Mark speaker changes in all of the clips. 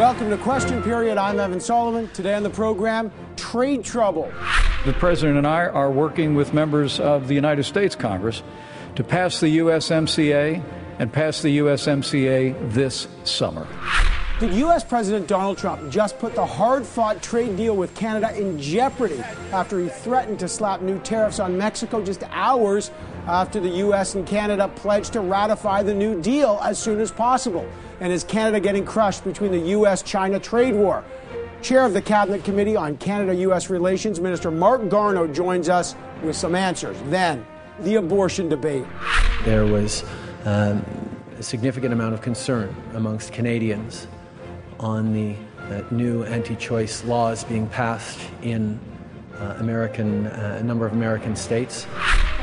Speaker 1: Welcome to Question Period. I'm Evan Solomon. Today on the program, trade trouble.
Speaker 2: The President and I are working with members of the United States Congress to pass the USMCA and pass the USMCA this summer.
Speaker 1: Did U.S. President Donald Trump just put the hard fought trade deal with Canada in jeopardy after he threatened to slap new tariffs on Mexico just hours after the U.S. and Canada pledged to ratify the new deal as soon as possible? And is Canada getting crushed between the U.S. China trade war? Chair of the Cabinet Committee on Canada U.S. Relations, Minister Marc Garneau, joins us with some answers. Then, the abortion debate.
Speaker 3: There was um, a significant amount of concern amongst Canadians on the uh, new anti choice laws being passed in uh, American, uh, a number of American states.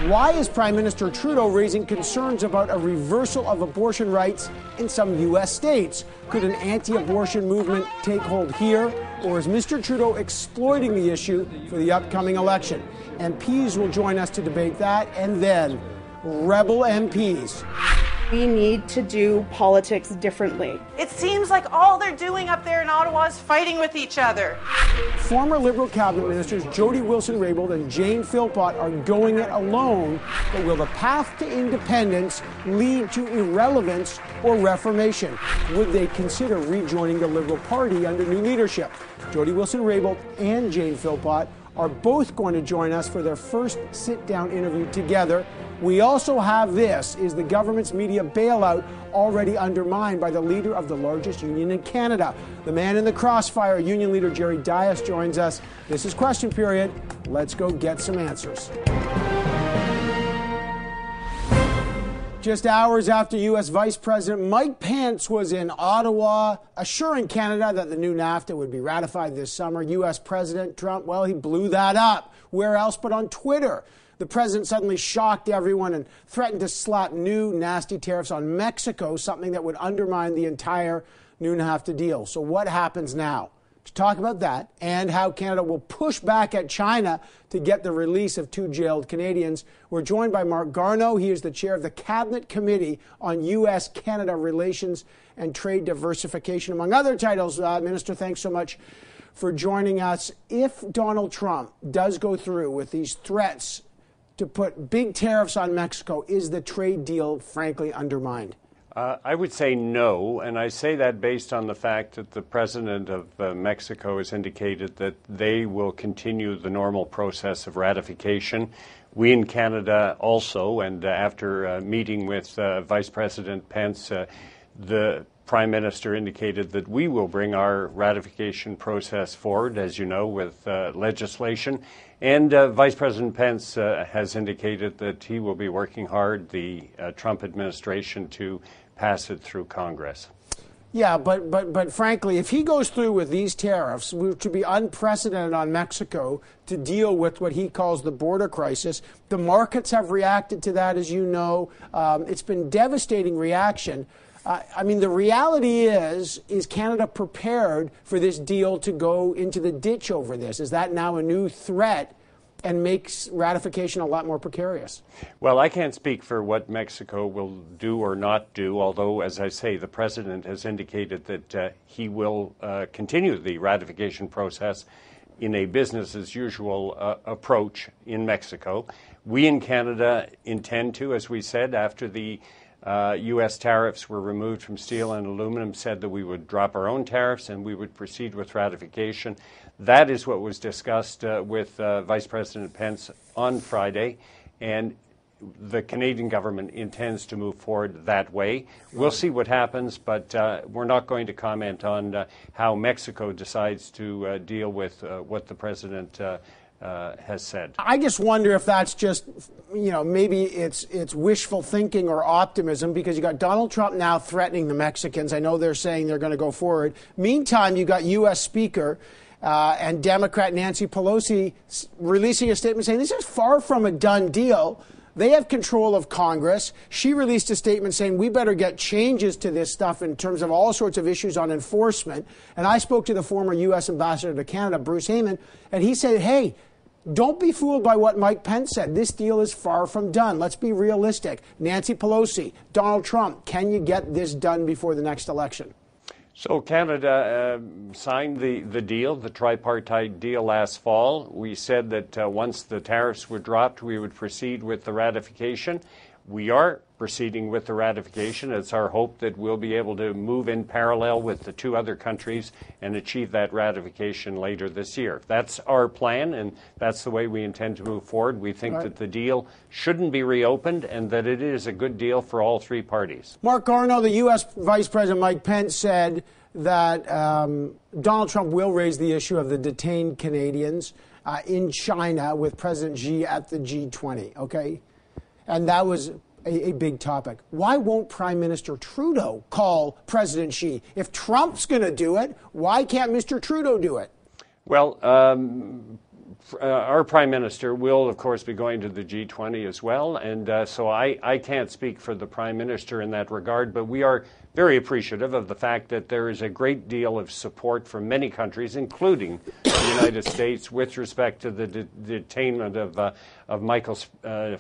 Speaker 1: Why is Prime Minister Trudeau raising concerns about a reversal of abortion rights in some U.S. states? Could an anti abortion movement take hold here, or is Mr. Trudeau exploiting the issue for the upcoming election? MPs will join us to debate that, and then rebel MPs.
Speaker 4: We need to do politics differently.
Speaker 5: It seems like all they're doing up there in Ottawa is fighting with each other.
Speaker 1: Former Liberal cabinet ministers Jody Wilson-Raybould and Jane Philpott are going it alone, but will the path to independence lead to irrelevance or reformation? Would they consider rejoining the Liberal Party under new leadership? Jody Wilson-Raybould and Jane Philpott are both going to join us for their first sit down interview together. We also have this is the government's media bailout already undermined by the leader of the largest union in Canada. The man in the crossfire, union leader Jerry Dias, joins us. This is question period. Let's go get some answers. Just hours after U.S. Vice President Mike Pence was in Ottawa assuring Canada that the new NAFTA would be ratified this summer, U.S. President Trump, well, he blew that up. Where else but on Twitter? The president suddenly shocked everyone and threatened to slap new nasty tariffs on Mexico, something that would undermine the entire new NAFTA deal. So, what happens now? to talk about that and how Canada will push back at China to get the release of two jailed Canadians. We're joined by Marc Garneau. He is the chair of the Cabinet Committee on U.S. Canada Relations and Trade Diversification, among other titles. Uh, Minister, thanks so much for joining us. If Donald Trump does go through with these threats to put big tariffs on Mexico, is the trade deal frankly undermined?
Speaker 6: Uh, I would say no, and I say that based on the fact that the president of uh, Mexico has indicated that they will continue the normal process of ratification. We in Canada also, and uh, after uh, meeting with uh, Vice President Pence, uh, the Prime Minister indicated that we will bring our ratification process forward, as you know, with legislation. And uh, Vice President Pence uh, has indicated that he will be working hard, the uh, Trump administration, to pass it through Congress.
Speaker 1: Yeah, but, but, but frankly, if he goes through with these tariffs, which would be unprecedented on Mexico to deal with what he calls the border crisis, the markets have reacted to that, as you know. Um, it's been devastating reaction. I mean, the reality is, is Canada prepared for this deal to go into the ditch over this? Is that now a new threat and makes ratification a lot more precarious.
Speaker 6: Well, I can't speak for what Mexico will do or not do, although, as I say, the president has indicated that uh, he will uh, continue the ratification process in a business as usual uh, approach in Mexico. We in Canada intend to, as we said, after the uh, U.S. tariffs were removed from steel and aluminum, said that we would drop our own tariffs and we would proceed with ratification. That is what was discussed uh, with uh, Vice President Pence on Friday, and the Canadian government intends to move forward that way. We'll see what happens, but uh, we're not going to comment on uh, how Mexico decides to uh, deal with uh, what the president uh, has said.
Speaker 1: I just wonder if that's just, you know, maybe it's it's wishful thinking or optimism because you got Donald Trump now threatening the Mexicans. I know they're saying they're going to go forward. Meantime, you got U.S. Speaker. Uh, and Democrat Nancy Pelosi releasing a statement saying this is far from a done deal. They have control of Congress. She released a statement saying we better get changes to this stuff in terms of all sorts of issues on enforcement. And I spoke to the former U.S. ambassador to Canada, Bruce Heyman, and he said, hey, don't be fooled by what Mike Pence said. This deal is far from done. Let's be realistic. Nancy Pelosi, Donald Trump, can you get this done before the next election?
Speaker 6: So Canada uh, signed the, the deal, the tripartite deal last fall. We said that uh, once the tariffs were dropped, we would proceed with the ratification. We are proceeding with the ratification. It's our hope that we'll be able to move in parallel with the two other countries and achieve that ratification later this year. That's our plan, and that's the way we intend to move forward. We think right. that the deal shouldn't be reopened and that it is a good deal for all three parties.
Speaker 1: Marc Garneau, the U.S. Vice President Mike Pence said that um, Donald Trump will raise the issue of the detained Canadians uh, in China with President Xi at the G20, okay? And that was a, a, big topic. Why won't Prime Minister Trudeau call President Xi? If Trump's going to do it, why can't Mr. Trudeau do it?
Speaker 6: Well, um, uh, our prime minister will, of course, be going to the G20 as well, and uh, so I, I can't speak for the prime minister in that regard, but we are very appreciative of the fact that there is a great deal of support from many countries, including the United States, with respect to the de- detainment of, uh, of Michael uh,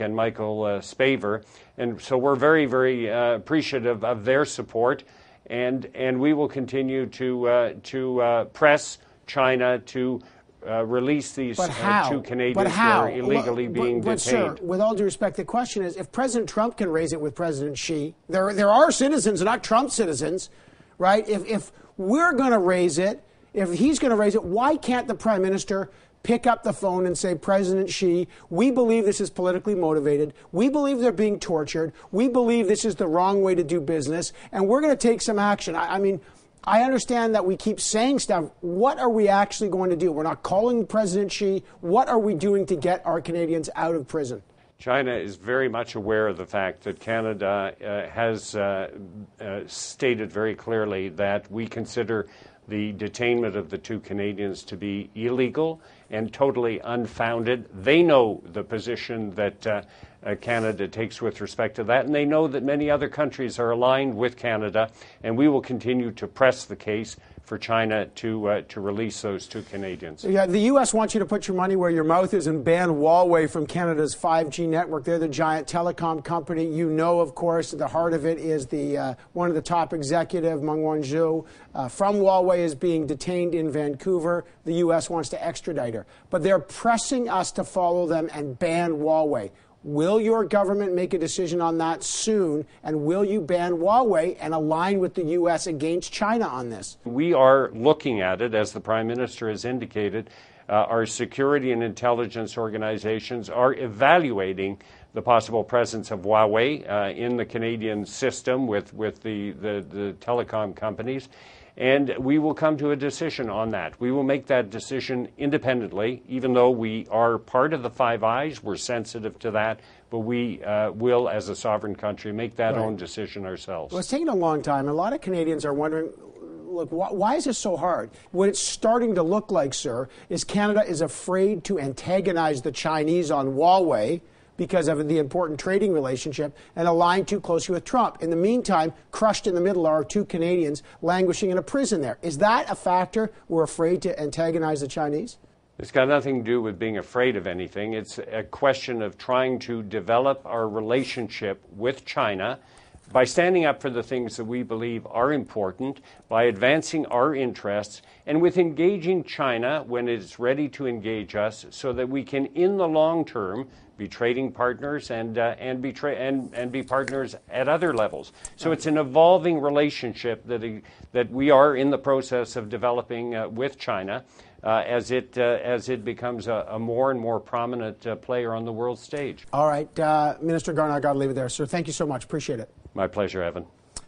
Speaker 6: and Michael uh, Spavor. And so we're very, very uh, appreciative of their support, and, and we will continue to, uh, to uh, press China to uh, release these uh, two Canadians who are illegally
Speaker 1: but,
Speaker 6: being
Speaker 1: but,
Speaker 6: detained.
Speaker 1: Sir, with all due respect, the question is if President Trump can raise it with President Xi, there, there are citizens, not Trump citizens, right? If, if we're going to raise it, if he's going to raise it, why can't the Prime Minister pick up the phone and say, President Xi, we believe this is politically motivated. We believe they're being tortured. We believe this is the wrong way to do business, and we're going to take some action. I, I mean, I understand that we keep saying stuff. What are we actually going to do? We're not calling President Xi. What are we doing to get our Canadians out of prison?
Speaker 6: China is very much aware of the fact that Canada uh, has uh, uh, stated very clearly that we consider the detainment of the two Canadians to be illegal and totally unfounded. They know the position that uh, Canada takes with respect to that, and they know that many other countries are aligned with Canada, and we will continue to press the case for China to uh, to release those two Canadians.
Speaker 1: Yeah, the U.S. wants you to put your money where your mouth is and ban Huawei from Canada's 5G network. They're the giant telecom company. You know, of course, the heart of it is the uh, one of the top executive, Meng Wanzhou, uh, from Huawei is being detained in Vancouver. The U.S. wants to extradite her, but they're pressing us to follow them and ban Huawei. Will your government make a decision on that soon? And will you ban Huawei and align with the U.S. against China on this?
Speaker 6: We are looking at it, as the Prime Minister has indicated. Uh, our security and intelligence organizations are evaluating the possible presence of Huawei uh, in the Canadian system with, with the, the, the telecom companies and we will come to a decision on that. We will make that decision independently, even though we are part of the Five Eyes. We're sensitive to that, but we uh, will, as a sovereign country, make that right. own decision ourselves.
Speaker 1: Well, it's taken a long time. A lot of Canadians are wondering. Look, why, why is this so hard? What it's starting to look like, sir, is Canada is afraid to antagonize the Chinese on Huawei because of the important trading relationship and aligned too closely with Trump. In the meantime, crushed in the middle are two Canadians languishing in a prison there. Is that a factor we're afraid to antagonize the Chinese?
Speaker 6: It's got nothing to do with being afraid of anything. It's a question of trying to develop our relationship with China by standing up for the things that we believe are important, by advancing our interests, and with engaging China when it is ready to engage us so that we can, in the long term, be trading partners and uh, and be tra- and and be partners at other levels. So it's an evolving relationship that uh, that we are in the process of developing uh, with China. Uh, as it uh, as it becomes a, a, more and more prominent uh, player on the world stage.
Speaker 1: All right, Minister Garneau, I got to leave it there, sir. Thank you so much. Appreciate it.
Speaker 6: My pleasure, Evan.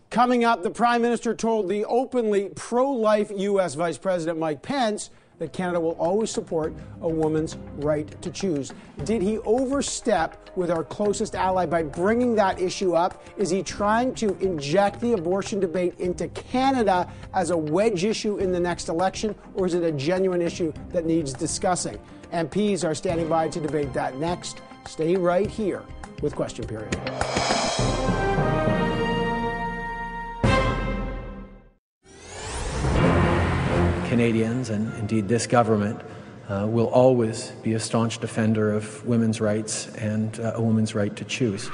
Speaker 1: Coming up, the Prime Minister told the openly pro-life U.S. Vice President Mike Pence that Canada will always support a woman's right to choose. Did he overstep with our closest ally by bringing that issue up? Is he trying to inject the abortion debate into Canada as a wedge issue in the next election, or is it a genuine issue that needs discussing? MPs are standing by to debate that next. Stay right here with Question Period.
Speaker 3: Canadians, and indeed this government, uh, will always be a staunch defender of women's rights and uh, a woman's right to choose.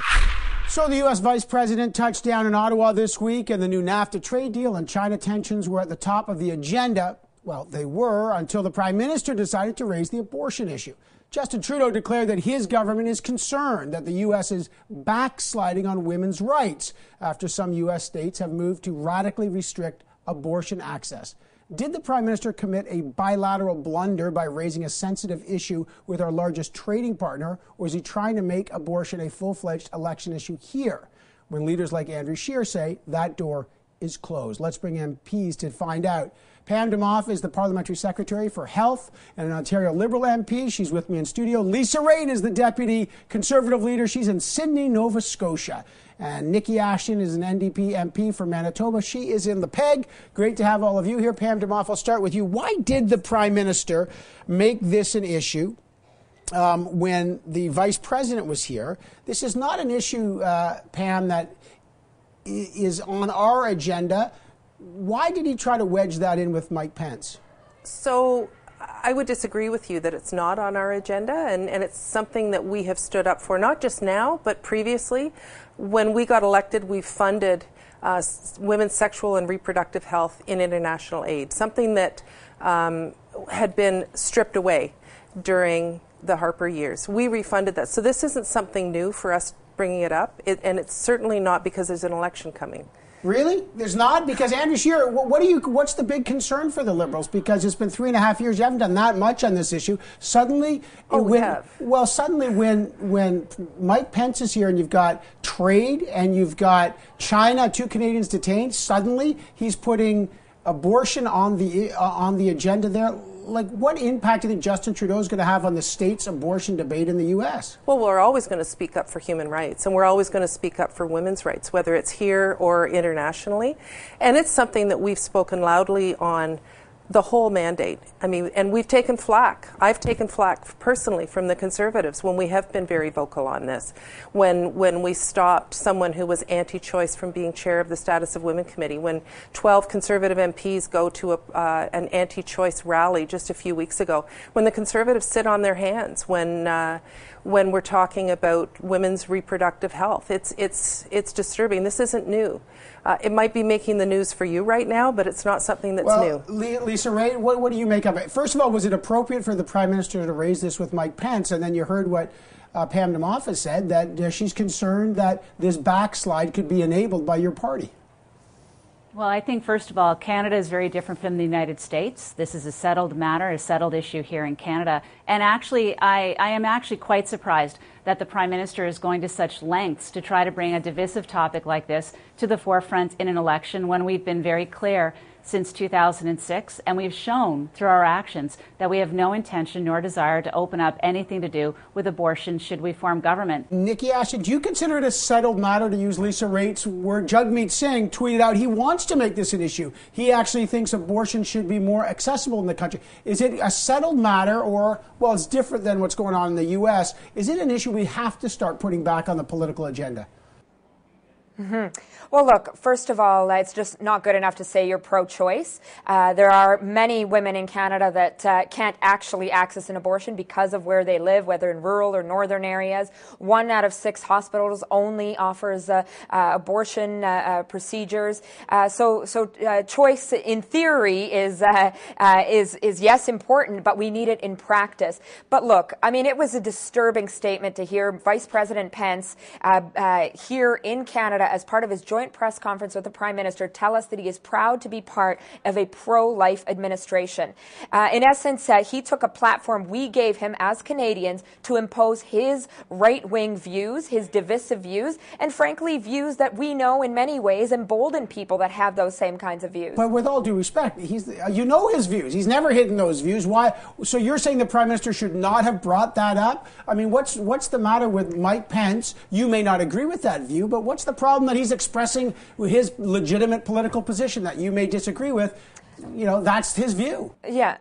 Speaker 1: So the U.S. Vice President touched down in Ottawa this week, and the new NAFTA trade deal and China tensions were at the top of the agenda. Well, they were until the Prime Minister decided to raise the abortion issue. Justin Trudeau declared that his government is concerned that the U.S. is backsliding on women's rights after some U.S. states have moved to radically restrict abortion access. Did the Prime Minister commit a bilateral blunder by raising a sensitive issue with our largest trading partner, or is he trying to make abortion a full fledged election issue here? When leaders like Andrew Scheer say that door is closed. Let's bring MPs to find out. Pam Damoff is the Parliamentary Secretary for Health and an Ontario Liberal MP. She's with me in studio. Lisa Raitt is the Deputy Conservative Leader. She's in Sydney, Nova Scotia. And Niki Ashton is an NDP MP for Manitoba. She is in the PEG. Great to have all of you here. Pam Damoff, I'll start with you. Why did the Prime Minister make this an issue? Um, when the vice president was here, this is not an issue, uh, Pam, that is on our agenda. Why did he try to wedge that in with Mike Pence?
Speaker 7: So I would disagree with you that it's not on our agenda, and, and it's something that we have stood up for, not just now, but previously. When we got elected, we funded uh, women's sexual and reproductive health in international aid, something that um, had been stripped away during the Harper years. We refunded that. So this isn't something new for us bringing it up, it, and it's certainly not because there's an election coming.
Speaker 1: Really? There's not because Andrew Scheer. What do you? What's the big concern for the Liberals? Because it's been three and a half years. You haven't done that much on this issue. Suddenly,
Speaker 7: oh,
Speaker 1: when,
Speaker 7: we have.
Speaker 1: Well, suddenly when when Mike Pence is here and you've got trade and you've got China, two Canadians detained. Suddenly, he's putting abortion on the uh, on the agenda there like what impact do you think Justin Trudeau is going to have on the state's abortion debate in the U.S.?
Speaker 7: Well, we're always going to speak up for human rights, and we're always going to speak up for women's rights, whether it's here or internationally. And it's something that we've spoken loudly on the whole mandate. I mean, and we've taken flack. I've taken flack personally from the Conservatives when we have been very vocal on this. When when we stopped someone who was anti-choice from being chair of the Status of Women Committee. When 12 Conservative MPs go to a, uh, an anti-choice rally just a few weeks ago. When the Conservatives sit on their hands. When uh, when we're talking about women's reproductive health, it's it's it's disturbing. This isn't new. Uh, it might be making the news for you right now, but it's not something that's
Speaker 1: well,
Speaker 7: new.
Speaker 1: Lisa Raitt, what, what do you make of it? First of all, was it appropriate for the Prime Minister to raise this with Mike Pence? And then you heard what uh, Pam Damoff has said, that uh, she's concerned that this backslide could be enabled by your party.
Speaker 8: Well, I think, first of all, Canada is very different from the United States. This is a settled matter, a settled issue here in Canada. And actually, I, I, am actually quite surprised that the Prime Minister is going to such lengths to try to bring a divisive topic like this to the forefront in an election when we've been very clear since 2006, and we've shown through our actions that we have no intention nor desire to open up anything to do with abortion should we form government.
Speaker 1: Niki Ashton, do you consider it a settled matter to use Lisa Raitt's word? Jagmeet Singh tweeted out he wants to make this an issue. He actually thinks abortion should be more accessible in the country. Is it a settled matter, or, well, it's different than what's going on in the U.S.? Is it an issue we have to start putting back on the political agenda?
Speaker 9: Mm-hmm. Well, look, first of all, it's just not good enough to say you're pro choice. Uh, there are many women in Canada that uh, can't actually access an abortion because of where they live, whether in rural or northern areas. One out of six hospitals only offers uh, uh abortion uh, uh, procedures. so, so choice in theory is, is, is yes, important, but we need it in practice. But look, I mean, it was a disturbing statement to hear Vice President Pence here in Canada as part of his joint press conference with the Prime Minister, tell us that he is proud to be part of a pro life administration. Uh, in essence, uh, he took a platform we gave him as Canadians to impose his right wing views, his divisive views, and frankly, views that we know in many ways embolden people that have those same kinds of views.
Speaker 1: But with all due respect, he's, you know his views. He's never hidden those views. Why? So you're saying the Prime Minister should not have brought that up? I mean, what's, what's the matter with Mike Pence? You may not agree with that view, but what's the problem? Problem that he's expressing his legitimate political position that you may disagree with. You know, that's his view.
Speaker 9: Yeah.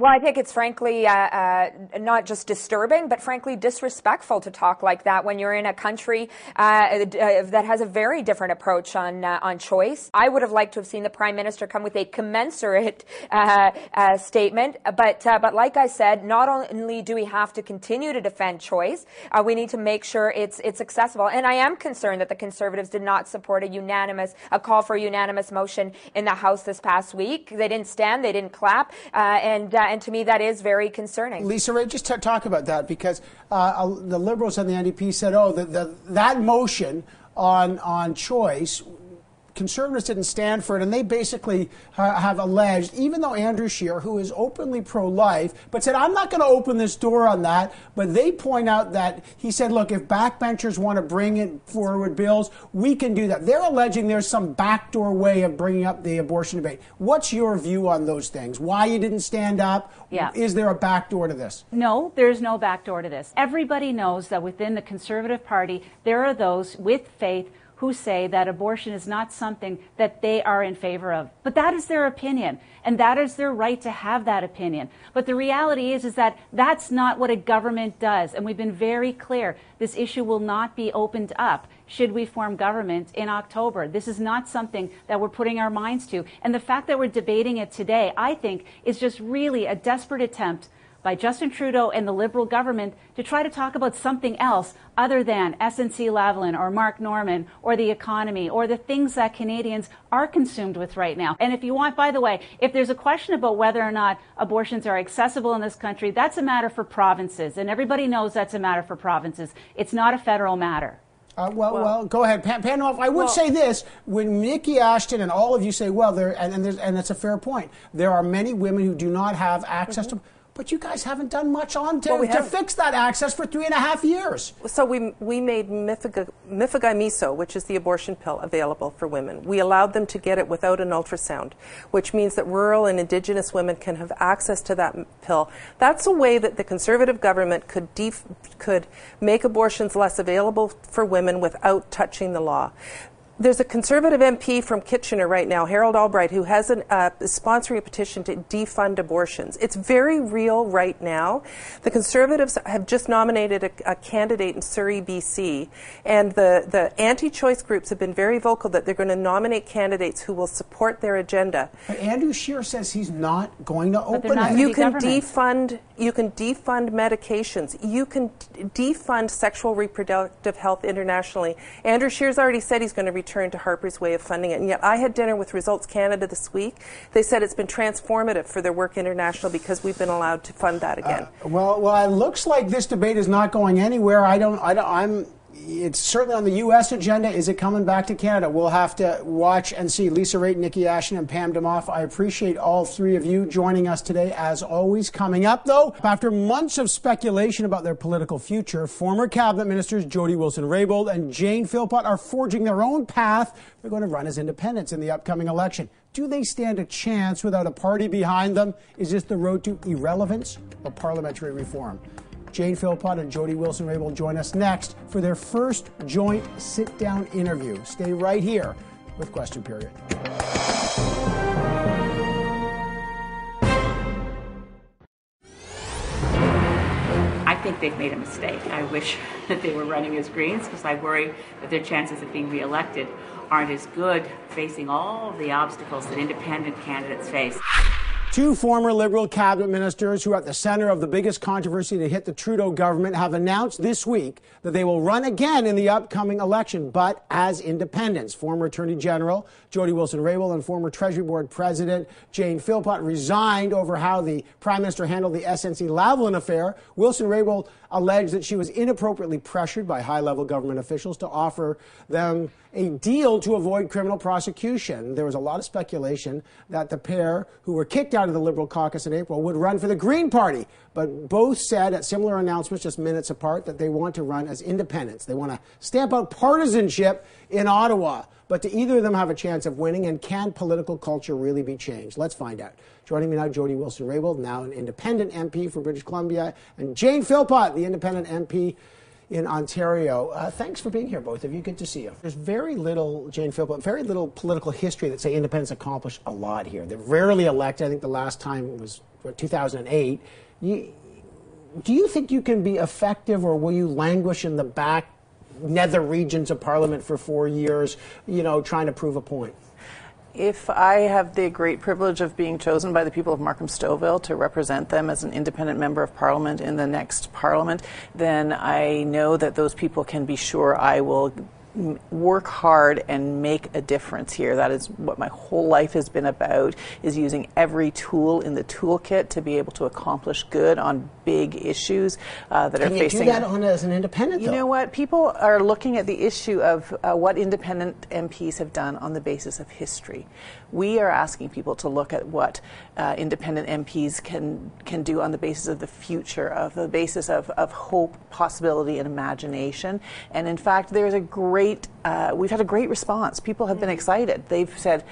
Speaker 9: Well, I think it's frankly uh, uh, not just disturbing, but frankly disrespectful to talk like that when you're in a country uh, uh that has a very different approach on uh, on choice. I would have liked to have seen the prime minister come with a commensurate uh, statement, but but like I said, not only do we have to continue to defend choice, we need to make sure it's it's accessible. And I am concerned that the Conservatives did not support a unanimous a call for a unanimous motion in the House this past week. They didn't stand, they didn't clap, and and to me that is very concerning.
Speaker 1: Lisa Raitt, just talk about that because uh, the Liberals and the NDP said, oh, the, the, that motion on on choice conservatives didn't stand for it, and they basically uh, have alleged, even though Andrew Scheer, who is openly pro life, but said, I'm not going to open this door on that, but they point out that he said, look, if backbenchers want to bring it forward bills, we can do that. They're alleging there's some backdoor way of bringing up the abortion debate. What's your view on those things? Why you didn't stand up?
Speaker 8: Yeah.
Speaker 1: Is there a backdoor to this?
Speaker 8: No, there's no backdoor to this. Everybody knows that within the Conservative Party, there are those with faith who say that abortion is not something that they are in favor of. But that is their opinion, and that is their right to have that opinion. But the reality is, is that that's not what a government does. And we've been very clear this issue will not be opened up should we form government in October. This is not something that we're putting our minds to. And the fact that we're debating it today, I think, is just really a desperate attempt by Justin Trudeau and the Liberal government to try to talk about something else other than SNC Lavalin or Mark Norman or the economy or the things that Canadians are consumed with right now. And if you want, by the way, if there's a question about whether or not abortions are accessible in this country, that's a matter for provinces. And everybody knows that's a matter for provinces. It's not a federal matter.
Speaker 1: Uh, well, well, well, go ahead, Pan- Panoff. I would well, say this: when Niki Ashton and all of you say, "Well," there, and and, and it's a fair point. There are many women who do not have access mm-hmm. to but you guys haven't done much on to, well, to fix that access for three and a half years.
Speaker 7: So we, we made Mifegai, Miso, which is the abortion pill, available for women. We allowed them to get it without an ultrasound, which means that rural and indigenous women can have access to that pill. That's a way that the conservative government could, def- could make abortions less available for women without touching the law there's a conservative MP from Kitchener right now, Harold Albrecht, who has an, uh, sponsoring a petition to defund abortions. It's very real right now. The Conservatives have just nominated a, a candidate in Surrey, BC, and the, the anti-choice groups have been very vocal that they're going to nominate candidates who will support their agenda.
Speaker 1: But Andrew Scheer says he's not going to open it.
Speaker 7: You can defund. You can defund medications. You can defund sexual reproductive health internationally. Andrew Scheer's already said he's going to return to Harper's way of funding it. And yet I had dinner with Results Canada this week. They said it's been transformative for their work international because we've been allowed to fund that again.
Speaker 1: Uh, well, well, it looks like this debate is not going anywhere. I don't, I don't I'm it's certainly on the U.S. agenda. Is it coming back to Canada? We'll have to watch and see. Lisa Raitt, Niki Ashton, and Pam Damoff, I appreciate all three of you joining us today, as always. Coming up, though, after months of speculation about their political future, former cabinet ministers Jody Wilson-Raybould and Jane Philpott are forging their own path. They're going to run as independents in the upcoming election. Do they stand a chance without a party behind them? Is this the road to irrelevance or parliamentary reform? Jane Philpott and Jody Wilson will join us next for their first joint sit down interview. Stay right here with Question Period.
Speaker 10: I think they've made a mistake. I wish that they were running as Greens because I worry that their chances of being reelected aren't as good facing all the obstacles that independent candidates face.
Speaker 1: Two former Liberal cabinet ministers who are at the center of the biggest controversy to hit the Trudeau government have announced this week that they will run again in the upcoming election, but as independents. Former Attorney General Jody Wilson-Raybould and former Treasury Board President Jane Philpott resigned over how the Prime Minister handled the SNC Lavalin affair. Wilson-Raybould alleged that she was inappropriately pressured by high-level government officials to offer them a deal to avoid criminal prosecution. There was a lot of speculation that the pair, who were kicked out of the Liberal caucus in April, would run for the Green Party. But both said at similar announcements just minutes apart that they want to run as independents. They want to stamp out partisanship in Ottawa. But do either of them have a chance of winning? And can political culture really be changed? Let's find out. Joining me now, Jody Wilson-Raybould, now an independent MP for British Columbia, and Jane Philpott, the independent MP in Ontario. Uh, thanks for being here, both of you. Good to see you. There's very little, Jane Philpott, very little political history that say independents accomplished a lot here. They're rarely elected. I think the last time was 2008. You, do you think you can be effective, or will you languish in the back nether regions of Parliament for four years, you know, trying to prove a point?
Speaker 11: If I have the great privilege of being chosen by the people of Markham Stouffville to represent them as an independent member of Parliament in the next Parliament, then I know that those people can be sure I will work hard and make a difference here. That is what my whole life has been about, is using every tool in the toolkit to be able to accomplish good on big issues uh, that
Speaker 1: Can
Speaker 11: are
Speaker 1: you
Speaker 11: facing.
Speaker 1: do that on as an independent?
Speaker 11: You
Speaker 1: though?
Speaker 11: know what? People are looking at the issue of uh, what independent MPs have done on the basis of history. We are asking people to look at what uh, independent MPs can can do on the basis of the future, of the basis of, of hope, possibility, and imagination. And in fact, there's a great uh, we've had a great response. People have been excited. They've said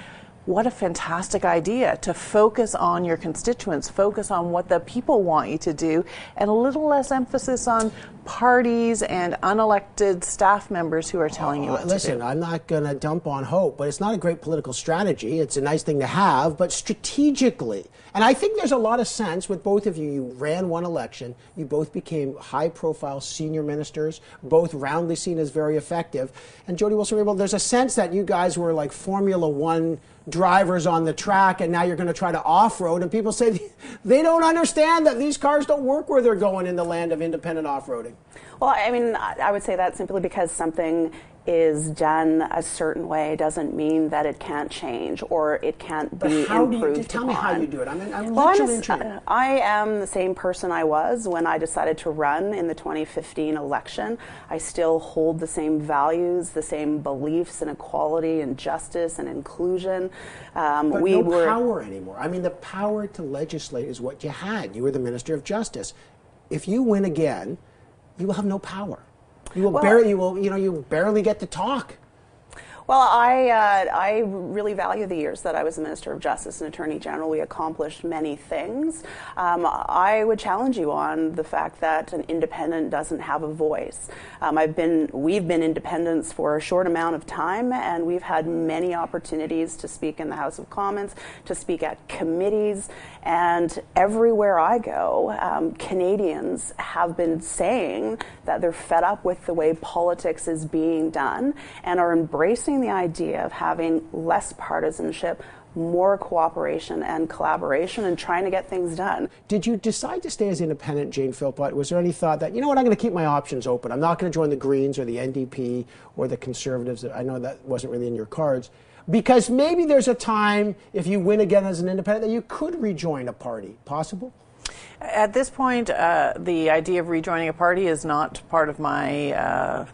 Speaker 11: what a fantastic idea to focus on your constituents, focus on what the people want you to do, and a little less emphasis on parties and unelected staff members who are telling you uh, what
Speaker 1: Listen,
Speaker 11: to do.
Speaker 1: I'm not going to dump on hope, but it's not a great political strategy. It's a nice thing to have, but strategically, and I think there's a lot of sense with both of you. You ran one election, you both became high profile senior ministers, both roundly seen as very effective. And Jody Wilson Raybould, there's a sense that you guys were like Formula One drivers on the track, and now you're going to try to off road. And people say they don't understand that these cars don't work where they're going in the land of independent off roading.
Speaker 4: Well, I mean, I would say that simply because something is done a certain way doesn't mean that it can't change or it can't
Speaker 1: But
Speaker 4: be
Speaker 1: how do you
Speaker 4: improved
Speaker 1: do- tell me how you do it? I'm, I'm
Speaker 4: Well,
Speaker 1: literally
Speaker 4: a- I am the same person I was when I decided to run in the 2015 election. I still hold the same values, the same beliefs in equality and justice and inclusion. Um,
Speaker 1: But
Speaker 4: we
Speaker 1: no
Speaker 4: were
Speaker 1: power anymore. I mean, the power to legislate is what you had. You were the Minister of Justice. If you win again, you will have no power. You will
Speaker 4: Well-
Speaker 1: barely. You will. You know. You barely get to talk.
Speaker 4: Well, I, uh, I really value the years that I was a Minister of Justice and Attorney General. We accomplished many things. Um, I would challenge you on the fact that an independent doesn't have a voice. Um, I've been, we've been independents for a short amount of time, and we've had many opportunities to speak in the House of Commons, to speak at committees, and everywhere I go, um, Canadians have been saying that they're fed up with the way politics is being done and are embracing the idea of having less partisanship, more cooperation and collaboration, and trying to get things done.
Speaker 1: Did you decide to stay as independent, Jane Philpott? Was there any thought that you know what? I'm going to keep my options open. I'm not going to join the Greens or the NDP or the Conservatives. I know that wasn't really in your cards. Because maybe there's a time, if you win again as an independent, that you could rejoin a party. Possible?
Speaker 11: At this point, uh, the idea of rejoining a party is not part of my uh,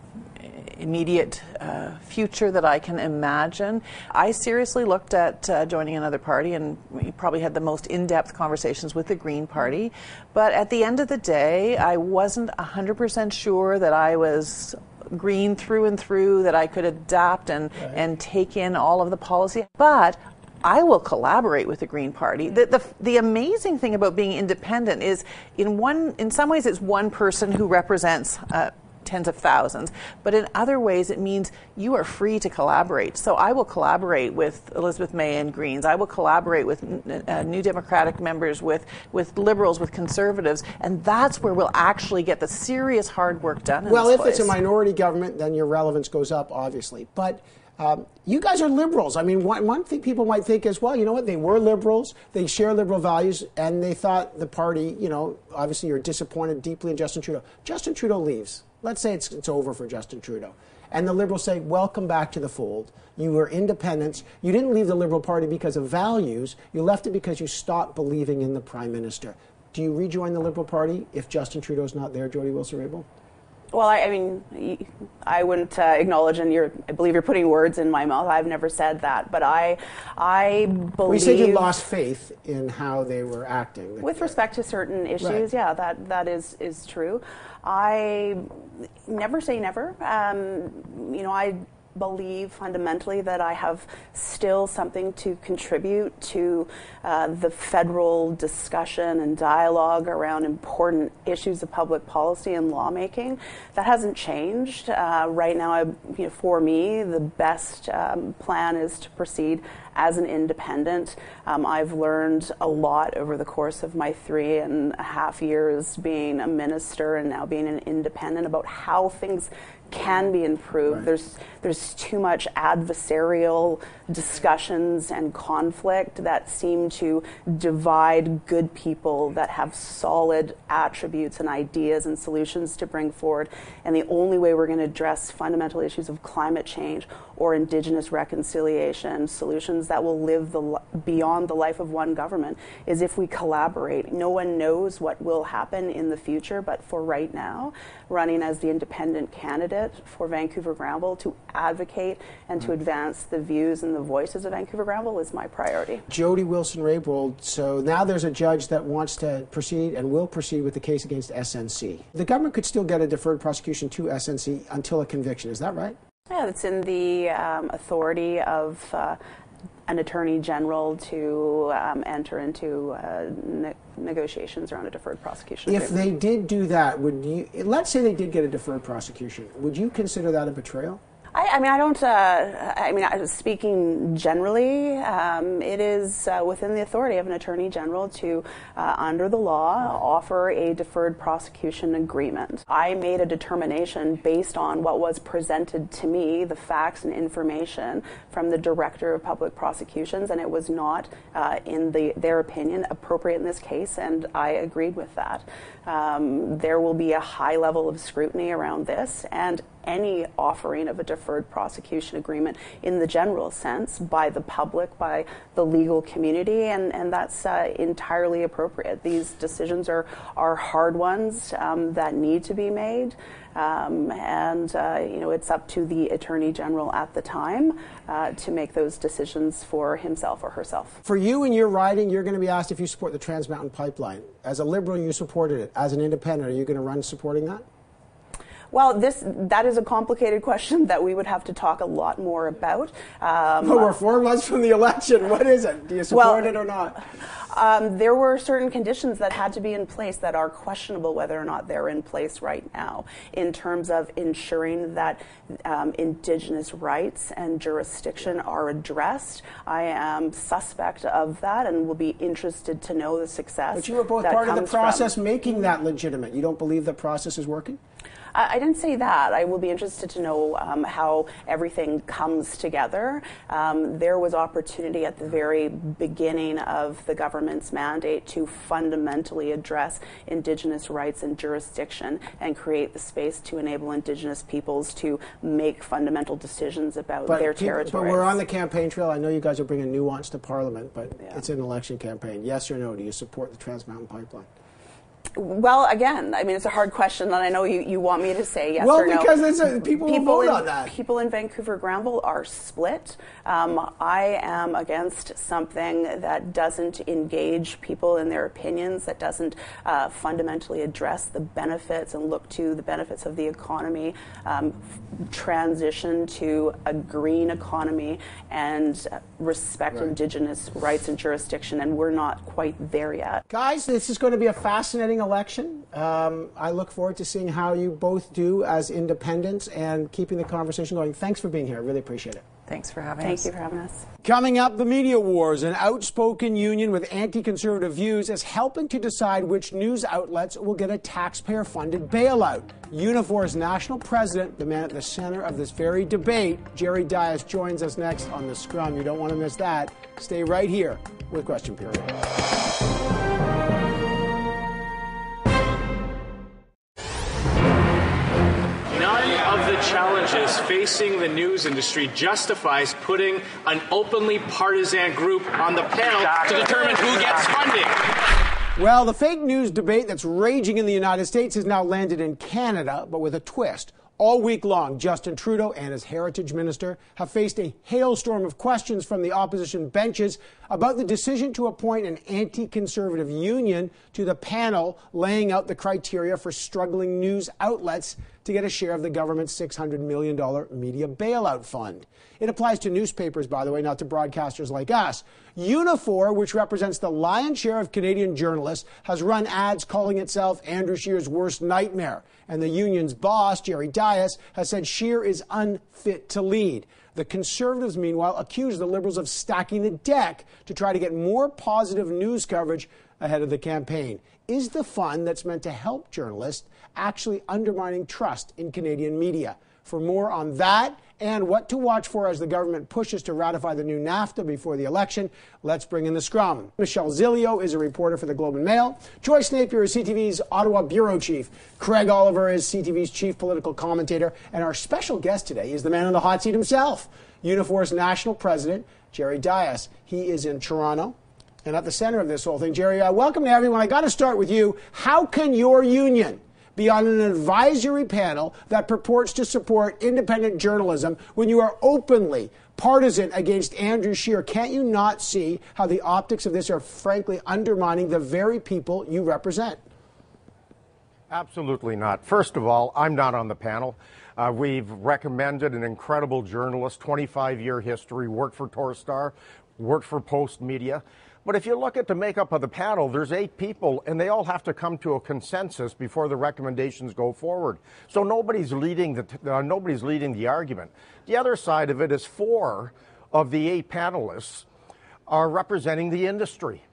Speaker 11: immediate uh, future that I can imagine. I seriously looked at uh, joining another party, and we probably had the most in depth conversations with the Green Party. But at the end of the day, I wasn't 100% sure that I was green through and through, that I could adapt and, and take in all of the policy. But I will collaborate with the Green Party. The, the, the amazing thing about being independent is, in one, in some ways, it's one person who represents uh, tens of thousands, but in other ways, it means you are free to collaborate. So I will collaborate with Elizabeth May and Greens. I will collaborate with uh, New Democratic members, with with Liberals, with Conservatives, and that's where we'll actually get the serious hard work done. In
Speaker 1: Well, if it's a minority government, then your relevance goes up, obviously. But um, you guys are liberals. I mean, one, one thing people might think is, well, you know what? They were liberals. They share liberal values, and they thought the party, you know, obviously you're disappointed deeply in Justin Trudeau. Justin Trudeau leaves. Let's say it's, it's over for Justin Trudeau. And the liberals say, welcome back to the fold. You were independents. You didn't leave the Liberal Party because of values. You left it because you stopped believing in the Prime Minister. Do you rejoin the Liberal Party if Justin Trudeau's not there, Jody Wilson-Raybould?
Speaker 4: Well, I, I mean, I wouldn't uh, acknowledge, and you're, I believe you're putting words in my mouth. I've never said that, but I, I believe.
Speaker 1: Well, you said you lost faith in how they were acting.
Speaker 4: With respect to certain issues,
Speaker 1: Right.
Speaker 4: yeah, that, that is, is true. I never say never. Um, you know, I believe fundamentally that I have still something to contribute to uh, the federal discussion and dialogue around important issues of public policy and lawmaking. That hasn't changed. Uh, right now, I, you know, for me, the best um, plan is to proceed as an independent. Um, I've learned a lot over the course of my three and a half years being a minister and now being an independent about how things can be improved. Right. There's there's too much adversarial discussions and conflict that seem to divide good people that have solid attributes and ideas and solutions to bring forward. And the only way we're going to address fundamental issues of climate change or indigenous reconciliation solutions that will live the, beyond the life of one government is if we collaborate. No one knows what will happen in the future, but for right now, running as the independent candidate for Vancouver Granville to advocate and to advance the views and the voices of Vancouver Granville is my priority.
Speaker 1: Jody Wilson Raybould. So now there's a judge that wants to proceed and will proceed with the case against SNC. The government could still get a deferred prosecution to SNC until a conviction. Is that right?
Speaker 4: Yeah, it's in the um, authority of uh, an attorney general to um, enter into uh, ne- negotiations around a deferred prosecution.
Speaker 1: If agreement. they did do that, would you? Let's say they did get a deferred prosecution. Would you consider that a betrayal?
Speaker 4: I, I mean, I don't. Uh, I mean, speaking generally, um, it is uh, within the authority of an attorney general to, uh, under the law, offer a deferred prosecution agreement. I made a determination based on what was presented to me, the facts and information from the director of public prosecutions, and it was not, uh, in the, their opinion, appropriate in this case, and I agreed with that. Um, there will be a high level of scrutiny around this, and any offering of a deferred prosecution agreement in the general sense by the public, by the legal community, and, and that's uh, entirely appropriate. These decisions are, are hard ones um, that need to be made. Um, and uh, you know it's up to the attorney general at the time uh, to make those decisions for himself or herself.
Speaker 1: For you and your riding, you're going to be asked if you support the Trans Mountain Pipeline. As a liberal, you supported it. As an independent, are you going to run supporting that?
Speaker 4: Well, this that is a complicated question that we would have to talk a lot more about.
Speaker 1: Um, we're four months from the election. What is it? Do you support well, it or not?
Speaker 4: Um, there were certain conditions that had to be in place that are questionable whether or not they're in place right now in terms of ensuring that um, Indigenous rights and jurisdiction are addressed. I am suspect of that and will be interested to know the success.
Speaker 1: But you were both part of the process from. making that legitimate. You don't believe the process is working?
Speaker 4: I, I didn't say that. I will be interested to know um, how everything comes together. Um, there was opportunity at the very beginning of the government's mandate to fundamentally address Indigenous rights and jurisdiction and create the space to enable Indigenous peoples to make fundamental decisions about but their territory.
Speaker 1: But we're on the campaign trail. I know you guys are bringing nuance to Parliament, but yeah. it's an election campaign. Yes or no? Do you support the Trans Mountain Pipeline?
Speaker 4: Well, again, I mean, it's a hard question, and I know you, you want me to say yes
Speaker 1: well,
Speaker 4: or no.
Speaker 1: Well, because a, people, people vote
Speaker 4: in,
Speaker 1: on that.
Speaker 4: People in Vancouver Granville are split. Um, I am against something that doesn't engage people in their opinions, that doesn't uh, fundamentally address the benefits and look to the benefits of the economy, um, transition to a green economy, and respect right. Indigenous rights and jurisdiction, and we're not quite there yet.
Speaker 1: Guys, this is going to be a fascinating election. Um, I look forward to seeing how you both do as independents and keeping the conversation going. Thanks for being here. I really appreciate it.
Speaker 11: Thanks for having
Speaker 4: Thank
Speaker 11: us.
Speaker 4: Thank you for having us.
Speaker 1: Coming up, the media wars. An outspoken union with anti conservative views is helping to decide which news outlets will get a taxpayer funded bailout. Unifor's national president, the man at the center of this very debate, Jerry Dias, joins us next on the scrum. You don't want to miss that. Stay right here with Question Period.
Speaker 12: Challenges facing the news industry justifies putting an openly partisan group on the panel to determine who gets funding.
Speaker 1: Well, the fake news debate that's raging in the United States has now landed in Canada, but with a twist. All week long, Justin Trudeau and his heritage minister have faced a hailstorm of questions from the opposition benches about the decision to appoint an anti conservative union to the panel laying out the criteria for struggling news outlets to get a share of the government's $600 million media bailout fund. It applies to newspapers, by the way, not to broadcasters like us. Unifor, which represents the lion's share of Canadian journalists, has run ads calling itself Andrew Scheer's worst nightmare. And the union's boss, Jerry Dias, has said Scheer is unfit to lead. The Conservatives, meanwhile, accuse the Liberals of stacking the deck to try to get more positive news coverage ahead of the campaign. Is the fund that's meant to help journalists actually undermining trust in Canadian media? For more on that and what to watch for as the government pushes to ratify the new NAFTA before the election, let's bring in the scrum. Michelle Zilio is a reporter for the Globe and Mail. Joyce Napier is CTV's Ottawa bureau chief. Craig Oliver is CTV's chief political commentator. And our special guest today is the man on the hot seat himself, Unifor's national president, Jerry Dias. He is in Toronto. And at the center of this whole thing, Jerry, uh, welcome to everyone. I got to start with you. How can your union be on an advisory panel that purports to support independent journalism when you are openly partisan against Andrew Scheer. Can't you not see how the optics of this are frankly undermining the very people you represent?
Speaker 13: Absolutely not. First of all, I'm not on the panel. Uh, we've recommended an incredible journalist, 25 year history, worked for Torstar, worked for Postmedia. But if you look at the makeup of the panel, there's eight people, and they all have to come to a consensus before the recommendations go forward. So nobody's leading the uh, nobody's leading the argument. The other side of it is four of the eight panelists are representing the industry.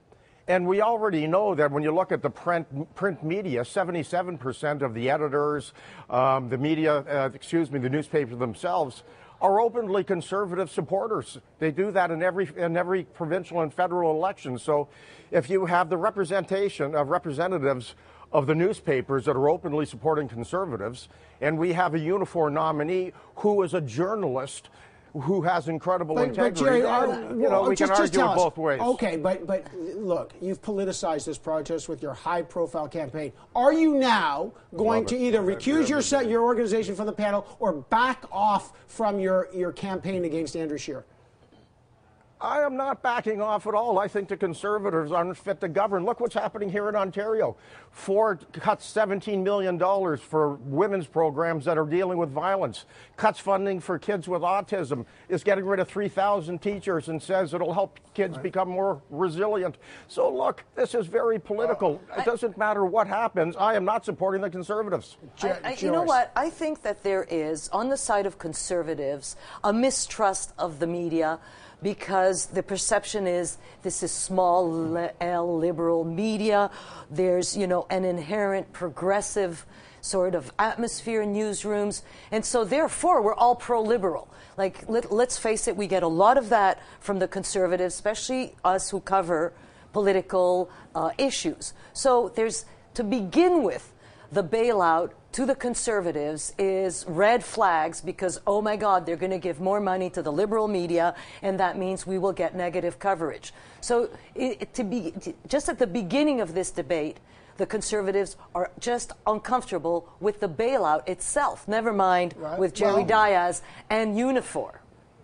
Speaker 13: And we already know that when you look at the print, print media, 77% of the editors, um, the media, uh, excuse me, the newspapers themselves are openly conservative supporters. They do that in every in every provincial and federal election. So if you have the representation of representatives of the newspapers that are openly supporting conservatives, and we have a Unifor nominee who is a journalist who has incredible
Speaker 1: but,
Speaker 13: integrity.
Speaker 1: But Jerry,
Speaker 13: you know, we
Speaker 1: just,
Speaker 13: can argue it both ways.
Speaker 1: Okay, but but look, you've politicized this protest with your high-profile campaign. Are you now going to either recuse your your organization from the panel or back off from your your campaign against Andrew Scheer?
Speaker 13: I am not backing off at all. I think the Conservatives aren't fit to govern. Look what's happening here in Ontario. Ford cuts $17 million for women's programs that are dealing with violence, cuts funding for kids with autism, is getting rid of 3,000 teachers and says it'll help kids right. become more resilient. So, look, this is very political. Uh, it doesn't matter what happens. I am not supporting the Conservatives.
Speaker 14: I, I, you know what? I think that there is, on the side of Conservatives, a mistrust of the media because the perception is this is small L liberal media. There's, you know, an inherent progressive sort of atmosphere in newsrooms. And so, therefore, we're all pro liberal. Like, let, us face it, we get a lot of that from the conservatives, especially us who cover political uh, issues. So, there's, to begin with, the bailout to the conservatives is red flags because, oh my God, they're going to give more money to the liberal media, and that means we will get negative coverage. So, it, to be just at the beginning of this debate, the conservatives are just uncomfortable with the bailout itself, never mind right. with Jerry well, Dias and Unifor.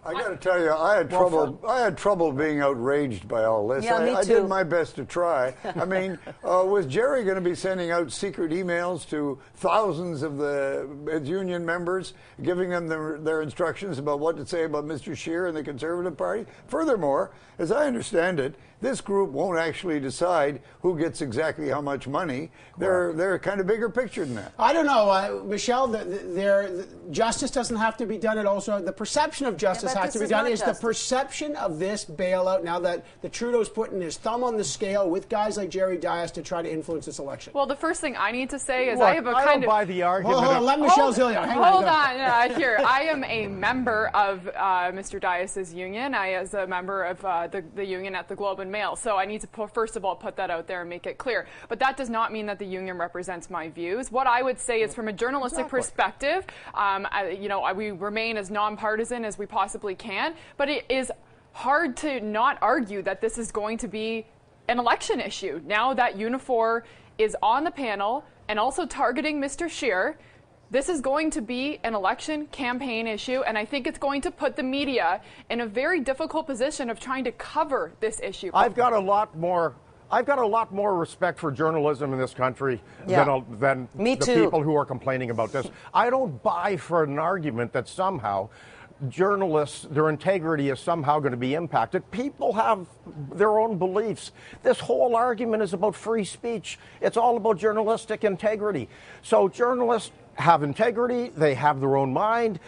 Speaker 15: I got to tell you, I had well, trouble. I had trouble being outraged by all this.
Speaker 14: Yeah,
Speaker 15: I,
Speaker 14: me too.
Speaker 15: I did my best to try. I mean, uh, was Jerry going to be sending out secret emails to thousands of the union members, giving them their, their instructions about what to say about Mr. Scheer and the Conservative Party? Furthermore, as I understand it, this group won't actually decide who gets exactly how much money. They're they're kind of bigger picture than that.
Speaker 1: I don't know, uh, Michelle. The, the, justice doesn't have to be done. It also the perception of justice yeah, has to be done. Is justice. the perception of this bailout now that the Trudeau's putting his thumb on the scale with guys like Jerry Dias to try to influence this election?
Speaker 16: Well, the first thing I need to say is
Speaker 13: Look,
Speaker 16: I have a
Speaker 13: I
Speaker 16: kind
Speaker 13: don't
Speaker 16: of
Speaker 13: buy the argument.
Speaker 1: Hold on, let Michelle Zilio. Hang
Speaker 16: hold
Speaker 1: on.
Speaker 16: on. Uh, here, I am a member of uh, Mr. Dias's union. I, as a member of uh, the, the union at the Globe and Mail, so I need to first of all put that out there and make it clear. But that does not mean that the union represents my views. What I would say is, from a journalistic exactly. perspective, um, I, you know, we remain as nonpartisan as we possibly can. But it is hard to not argue that this is going to be an election issue now that Unifor is on the panel and also targeting Mr. Scheer. This is going to be an election campaign issue, and I think it's going to put the media in a very difficult position of trying to cover this issue.
Speaker 13: I've got a lot more I've got a lot more respect for journalism in this country
Speaker 14: Yeah.
Speaker 13: than, than
Speaker 14: Me
Speaker 13: the
Speaker 14: too.
Speaker 13: people who are complaining about this. I don't buy for an argument that somehow journalists, their integrity is somehow going to be impacted. People have their own beliefs. This whole argument is about free speech. It's all about journalistic integrity. So journalists have integrity, they have their own mind.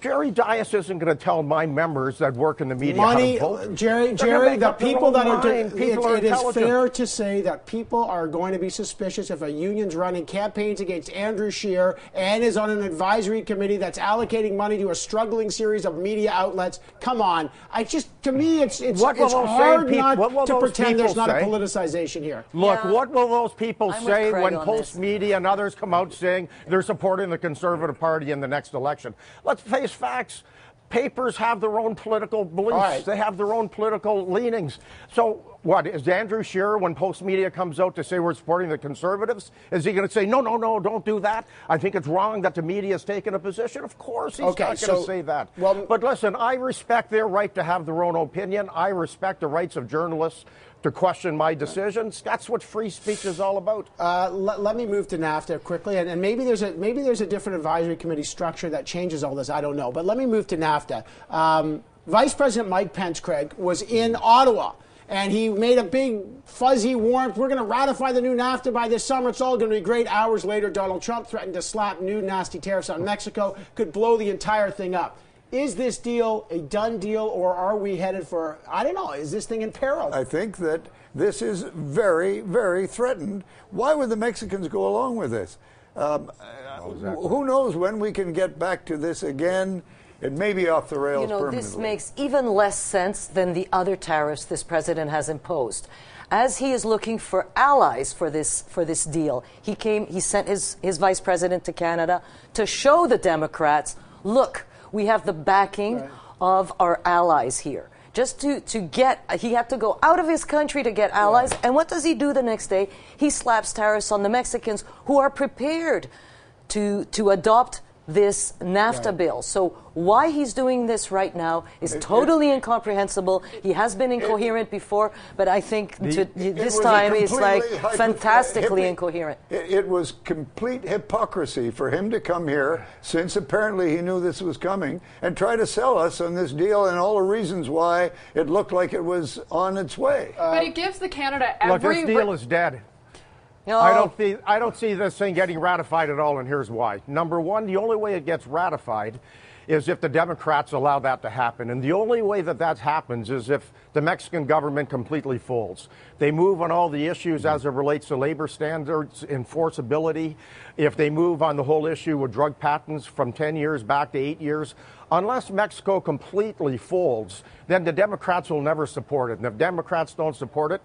Speaker 13: Jerry Dias isn't going to tell my members that work in the media
Speaker 1: Money,
Speaker 13: how to vote.
Speaker 1: Uh, Jerry,
Speaker 13: They're
Speaker 1: Jerry, the people
Speaker 13: own
Speaker 1: that are,
Speaker 13: mind. People
Speaker 1: it-
Speaker 13: are
Speaker 1: it is fair to say that people are going to be suspicious if a union's running campaigns against Andrew Scheer and is on an advisory committee that's allocating money to a struggling series of media outlets. Come on, I just to me it's it's,
Speaker 13: What
Speaker 1: it's
Speaker 13: those
Speaker 1: hard
Speaker 13: same peop-
Speaker 1: not
Speaker 13: what
Speaker 1: to pretend there's
Speaker 13: people
Speaker 1: not a politicization here.
Speaker 13: Look, what will those people
Speaker 14: I'm
Speaker 13: say when
Speaker 14: on
Speaker 13: Post
Speaker 14: this.
Speaker 13: Media and others come out saying they're supporting the Conservative Party in the next election? Let's face facts. Papers have their own political beliefs.
Speaker 1: Right.
Speaker 13: They have their own political leanings. So, what is Andrew Scheer when Postmedia comes out to say we're supporting the Conservatives? Is he going to say no, no, no, don't do that? I think it's wrong that the media has taken a position. Of course, he's
Speaker 1: Okay,
Speaker 13: not going to say that. Well, but listen, I respect their right to have their own opinion. I respect the rights of journalists to question my decisions. That's what free speech is all about.
Speaker 1: Uh, let, let me move to NAFTA quickly, and, and maybe there's a maybe there's a different advisory committee structure that changes all this. I don't know, but let me move to NAFTA. Um, Vice President Mike Pence, Craig, was in Ottawa. And he made a big fuzzy warmth. We're going to ratify the new NAFTA by this summer. It's all going to be great. Hours later, Donald Trump threatened to slap new nasty tariffs on Mexico. Could blow the entire thing up. Is this deal a done deal, or are we headed for? I don't know. Is this thing in peril?
Speaker 15: I think that this is very, very threatened. Why would the Mexicans go along with this? Um, uh, Who knows when we can get back to this again? It may be off the rails
Speaker 14: You know,
Speaker 15: permanently.
Speaker 14: this makes even less sense than the other tariffs this president has imposed. As he is looking for allies for this for this deal, he came. He sent his his vice president to Canada to show the Democrats, look, we have the backing of our allies here. Just to, to get, he had to go out of his country to get allies. And what does he do the next day? He slaps tariffs on the Mexicans who are prepared to, to adopt this NAFTA
Speaker 15: Right.
Speaker 14: bill. So why he's doing this right now is
Speaker 15: It-
Speaker 14: totally incomprehensible. He has been incoherent before, but I think to,
Speaker 15: It
Speaker 14: this
Speaker 15: was
Speaker 14: time he's like
Speaker 15: completely
Speaker 14: fantastically
Speaker 15: hypo-
Speaker 14: incoherent.
Speaker 15: It, it was complete hypocrisy for him to come here, since apparently he knew this was coming, and try to sell us on this deal and all the reasons why it looked like it was on its way.
Speaker 16: but it gives the Canada
Speaker 13: Look,
Speaker 16: every.
Speaker 13: this deal is dead. I don't see. I don't see this thing getting ratified at all, and here's why. Number one, the only way it gets ratified is if the Democrats allow that to happen, and the only way that that happens is if the Mexican government completely folds. They move on all the issues as it relates to labor standards, enforceability. If they move on the whole issue with drug patents from 10 years back to eight years, unless Mexico completely folds, then the Democrats will never support it. And if Democrats don't support it,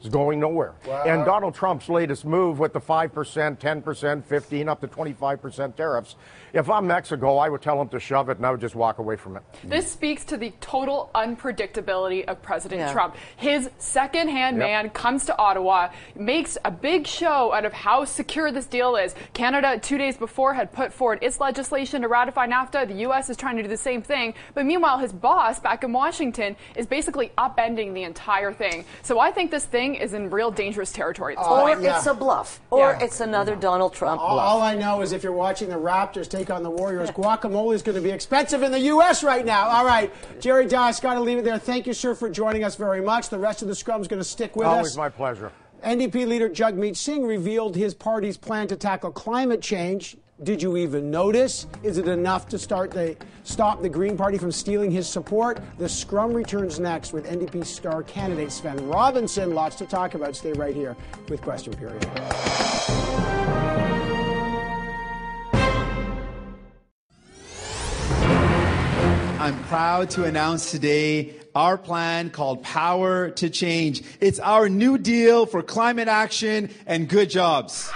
Speaker 13: it's going nowhere. And Donald Trump's latest move with the 5%, 10%, 15, up to 25% tariffs, if I'm Mexico, I would tell him to shove it and I would just walk away from it.
Speaker 16: This speaks to the total unpredictability of President
Speaker 14: Yeah.
Speaker 16: Trump. His second-hand
Speaker 13: Yep.
Speaker 16: man comes to Ottawa, makes a big show out of how secure this deal is. Canada, two days before, had put forward its legislation to ratify NAFTA. The U.S. is trying to do the same thing. But meanwhile, his boss back in Washington is basically upending the entire thing. So I think this thing is in real dangerous territory at this
Speaker 14: Or
Speaker 1: yeah.
Speaker 14: it's a bluff, or
Speaker 1: Yeah.
Speaker 14: it's another Donald Trump
Speaker 1: All,
Speaker 14: bluff.
Speaker 1: all I know is if you're watching the Raptors take on the Warriors, guacamole is going to be expensive in the U.S. right now. All right, Jerry Dias, got to leave it there. Thank you, sir, for joining us very much. The rest of the scrum's going to stick with
Speaker 13: Always
Speaker 1: us.
Speaker 13: Always my pleasure.
Speaker 1: NDP leader Jagmeet Singh revealed his party's plan to tackle climate change. Did you even notice? Is it enough to start the stop the Green Party from stealing his support? The scrum returns next with NDP star candidate Svend Robinson. Lots to talk about. Stay right here with Question Period.
Speaker 17: I'm proud to announce today our plan called Power to Change. It's our new deal for climate action and good jobs.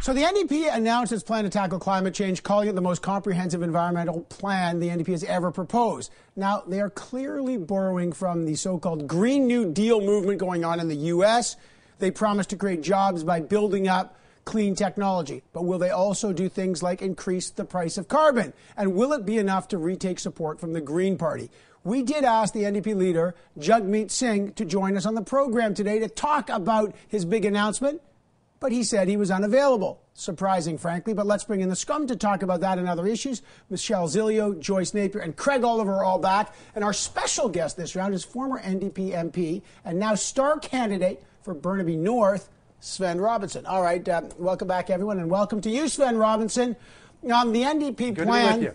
Speaker 1: So the NDP announced its plan to tackle climate change, calling it the most comprehensive environmental plan the NDP has ever proposed. Now, they are clearly borrowing from the so-called Green New Deal movement going on in the U.S. They promise to create jobs by building up clean technology. But will they also do things like increase the price of carbon? And will it be enough to retake support from the Green Party? we did ask the NDP leader, Jagmeet Singh, to join us on the program today to talk about his big announcement, but he said he was unavailable. Surprising, frankly, but let's bring in the scum to talk about that and other issues. Michelle Zilio, Joyce Napier, and Craig Oliver are all back. And our special guest this round is former NDP MP and now star candidate for Burnaby North, Svend Robinson. All right, uh, welcome back, everyone, and welcome to you, Svend Robinson. Um, the NDP
Speaker 18: Good
Speaker 1: plan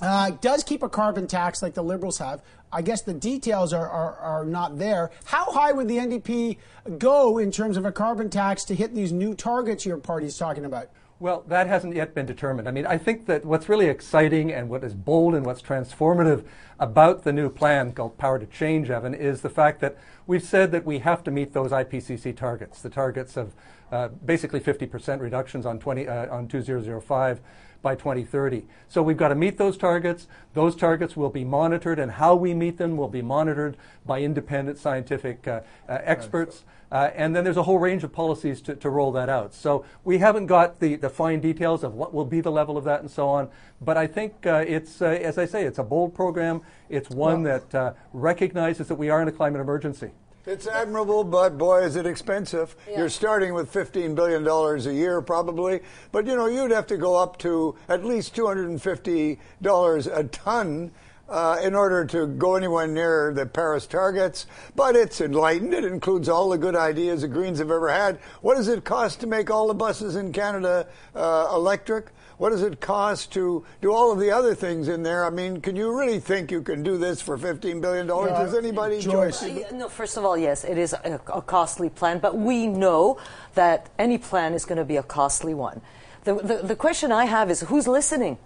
Speaker 1: uh, does keep a carbon tax like the Liberals have. I guess the details are, are, are not there. How high would the NDP go in terms of a carbon tax to hit these new targets your party's talking about?
Speaker 18: Well, that hasn't yet been determined. I mean, I think that what's really exciting and what is bold and what's transformative about the new plan called Power to Change, Evan, is the fact that we've said that we have to meet those IPCC targets, the targets of uh, basically 50% reductions on, 20, uh, on 2005 by 2030. So we've got to meet those targets. Those targets will be monitored, and how we meet them will be monitored by independent scientific uh, uh, experts. Uh, and then there's a whole range of policies to, to roll that out. So we haven't got the, the fine details of what will be the level of that and so on. But I think uh, it's, uh, as I say, it's a bold program. It's one that uh, recognizes that we are in a climate emergency.
Speaker 15: It's admirable, but boy, is it expensive. Yeah. You're starting with $15 billion a year, probably. But, you know, you'd have to go up to at least $250 a ton uh, in order to go anywhere near the Paris targets. But it's enlightened. It includes all the good ideas the Greens have ever had. What does it cost to make all the buses in Canada uh, electric? What does it cost to do all of the other things in there? I mean, can you really think you can do this for $15 billion? Yeah. Does anybody
Speaker 14: Joyce? No, first of all, yes, it is a, a costly plan, but we know that any plan is going to be a costly one. The, the, the question I have is who's listening?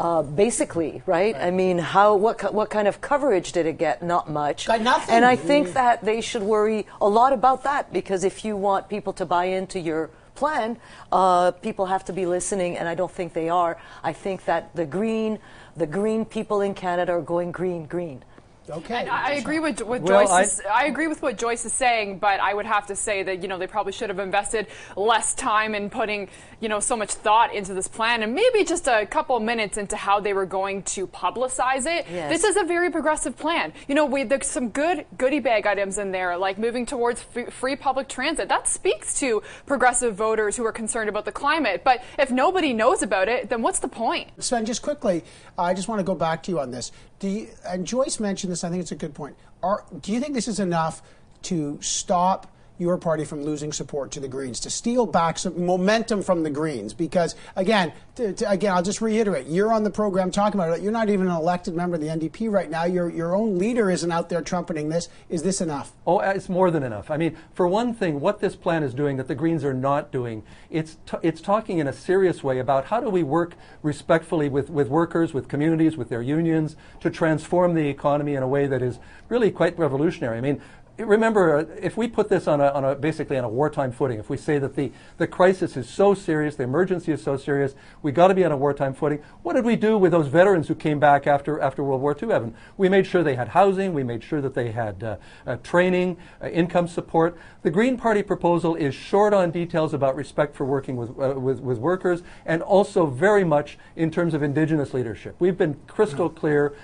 Speaker 14: Uh, basically, right? right? I mean, how what what kind of coverage did it get? Not much.
Speaker 1: Got nothing.
Speaker 14: And I think that they should worry a lot about that because if you want people to buy into your plan, uh, people have to be listening, and I don't think they are. I think that the green, the green people in Canada are going green, green.
Speaker 1: Okay.
Speaker 16: I, I agree with, with well, Joyce. I, I, agree with what Joyce is saying, but I would have to say that you know they probably should have invested less time in putting you know so much thought into this plan, and maybe just a couple minutes into how they were going to publicize it. Yes. This is a very progressive plan. You know, we, there's some good goodie bag items in there, like moving towards f- free public transit. That speaks to progressive voters who are concerned about the climate. But if nobody knows about it, then what's the point?
Speaker 1: Svend, just quickly, I just want to go back to you on this. Do you, and Joyce mentioned this. I think it's a good point. Are, do you think this is enough to stop your party from losing support to the Greens, to steal back some momentum from the Greens. Because again, to, to, again, I'll just reiterate: you're on the program talking about it. You're not even an elected member of the NDP right now. Your your own leader isn't out there trumpeting this. Is this enough?
Speaker 18: Oh, uh, it's more than enough. I mean, for one thing, what this plan is doing that the Greens are not doing, it's t- it's talking in a serious way about how do we work respectfully with with workers, with communities, with their unions to transform the economy in a way that is really quite revolutionary. I mean, remember, uh, if we put this on a, on a, basically on a wartime footing, if we say that the, the crisis is so serious, the emergency is so serious, we got to be on a wartime footing. What did we do with those veterans who came back after, after World War II, Evan? We made sure they had housing, we made sure that they had uh, uh, training, uh, income support. The Green Party proposal is short on details about respect for working with, uh, with, with workers and also very much in terms of Indigenous leadership. We've been crystal clear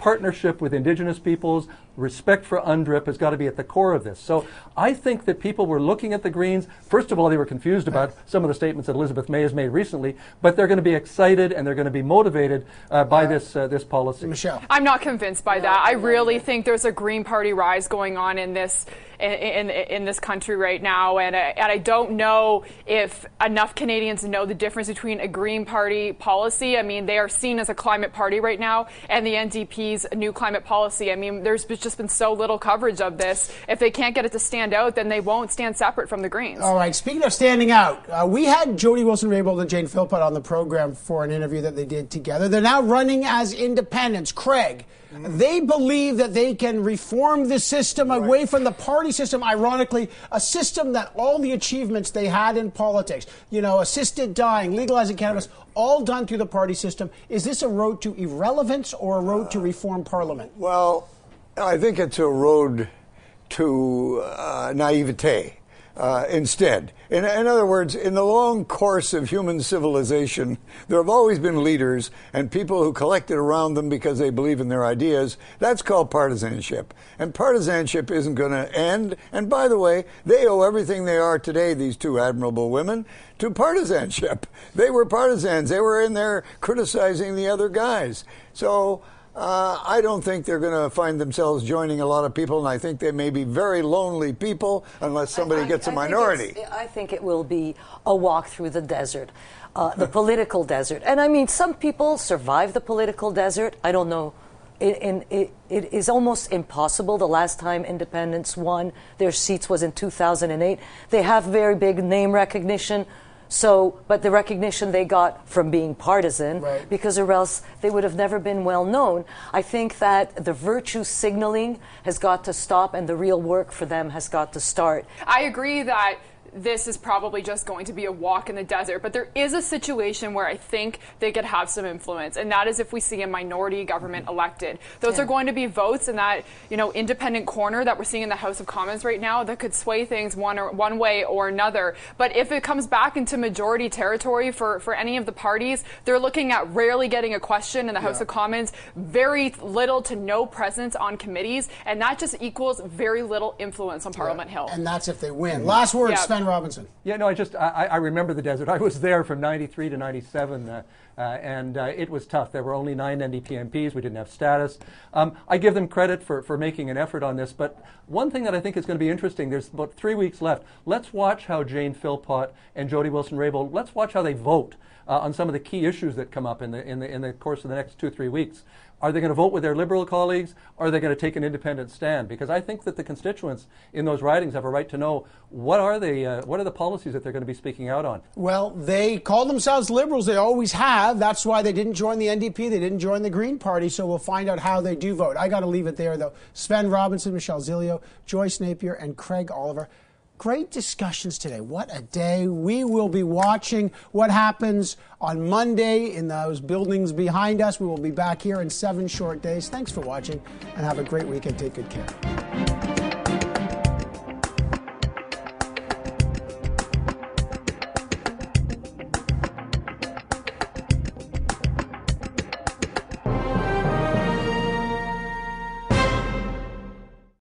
Speaker 18: partnership with indigenous peoples, respect for UNDRIP has got to be at the core of this. So I think that people were looking at the Greens. First of all, they were confused about some of the statements that Elizabeth May has made recently, but they're going to be excited and they're going to be motivated uh, by uh, this uh, this policy.
Speaker 1: Michelle,
Speaker 16: I'm not convinced by that. I really think there's a Green Party rise going on in this in, in, in this country right now, and, uh, and I don't know if enough Canadians know the difference between a Green Party policy. I mean, they are seen as a climate party right now, and the NDP's new climate policy. I mean, there's just been so little coverage of this. If they can't get it to stand out, then they won't stand separate from the Greens.
Speaker 1: All right. Speaking of standing out, uh, we had Jody Wilson-Raybould and Jane Philpott on the program for an interview that they did together. They're now running as independents. Craig. They believe that they can reform the system right. away from the party system. Ironically, a system that all the achievements they had in politics, you know, assisted dying, legalizing cannabis, right. all done through the party system. Is this a road to irrelevance or a road uh, to reform parliament?
Speaker 15: Well, I think it's a road to uh, naivete. uh, instead. In, in, other words, in the long course of human civilization, there have always been leaders and people who collected around them because they believe in their ideas. That's called partisanship. And partisanship isn't going to end. And by the way, they owe everything they are today, these two admirable women, to partisanship. They were partisans. They were in there criticizing the other guys. So, uh, I don't think they're going to find themselves joining a lot of people, and I think they may be very lonely people unless somebody
Speaker 14: I,
Speaker 15: gets
Speaker 14: a
Speaker 15: minority.
Speaker 14: Think I think it will be a walk through the desert, uh, the political desert. And I mean, some people survive the political desert. I don't know. It, it, it is almost impossible. The last time independents won their seats was in 2008. They have very big name recognition so, but the recognition they got from being partisan, right. because or else they would have never been well known. I think that the virtue signaling has got to stop and the real work for them has got to start.
Speaker 16: I agree that this is probably just going to be a walk in the desert. But there is a situation where I think they could have some influence, and that is if we see a minority government elected. Those yeah. are going to be votes in that you know independent corner that we're seeing in the House of Commons right now that could sway things one or one way or another. But if it comes back into majority territory for, for any of the parties, they're looking at rarely getting a question in the House yeah. of Commons, very little to no presence on committees, and that just equals very little influence on Parliament yeah. Hill.
Speaker 1: And that's if they win. Last word, Svend. Glenn Robinson.
Speaker 18: Yeah, no, I just I, I remember the desert. I was there from '93 to '97, uh, uh, and uh, it was tough. There were only nine NDP MPs. We didn't have status. Um, I give them credit for for making an effort on this. But one thing that I think is going to be interesting. There's about three weeks left. Let's watch how Jane Philpott and Jody Wilson-Raybould. Let's watch how they vote. Uh, on some of the key issues that come up in the, in the, in the course of the next two, three weeks. Are they going to vote with their Liberal colleagues? Or are they going to take an independent stand? Because I think that the constituents in those ridings have a right to know what are they, uh, what are the policies that they're going to be speaking out on.
Speaker 1: Well, they call themselves Liberals. They always have. That's why they didn't join the NDP. They didn't join the Green Party. So we'll find out how they do vote. I got to leave it there, though. Svend Robinson, Michelle Zilio, Joyce Napier, and Craig Oliver. Great discussions today. What a day. We will be watching what happens on Monday in those buildings behind us. We will be back here in seven short days. Thanks for watching and have a great weekend. Take good care.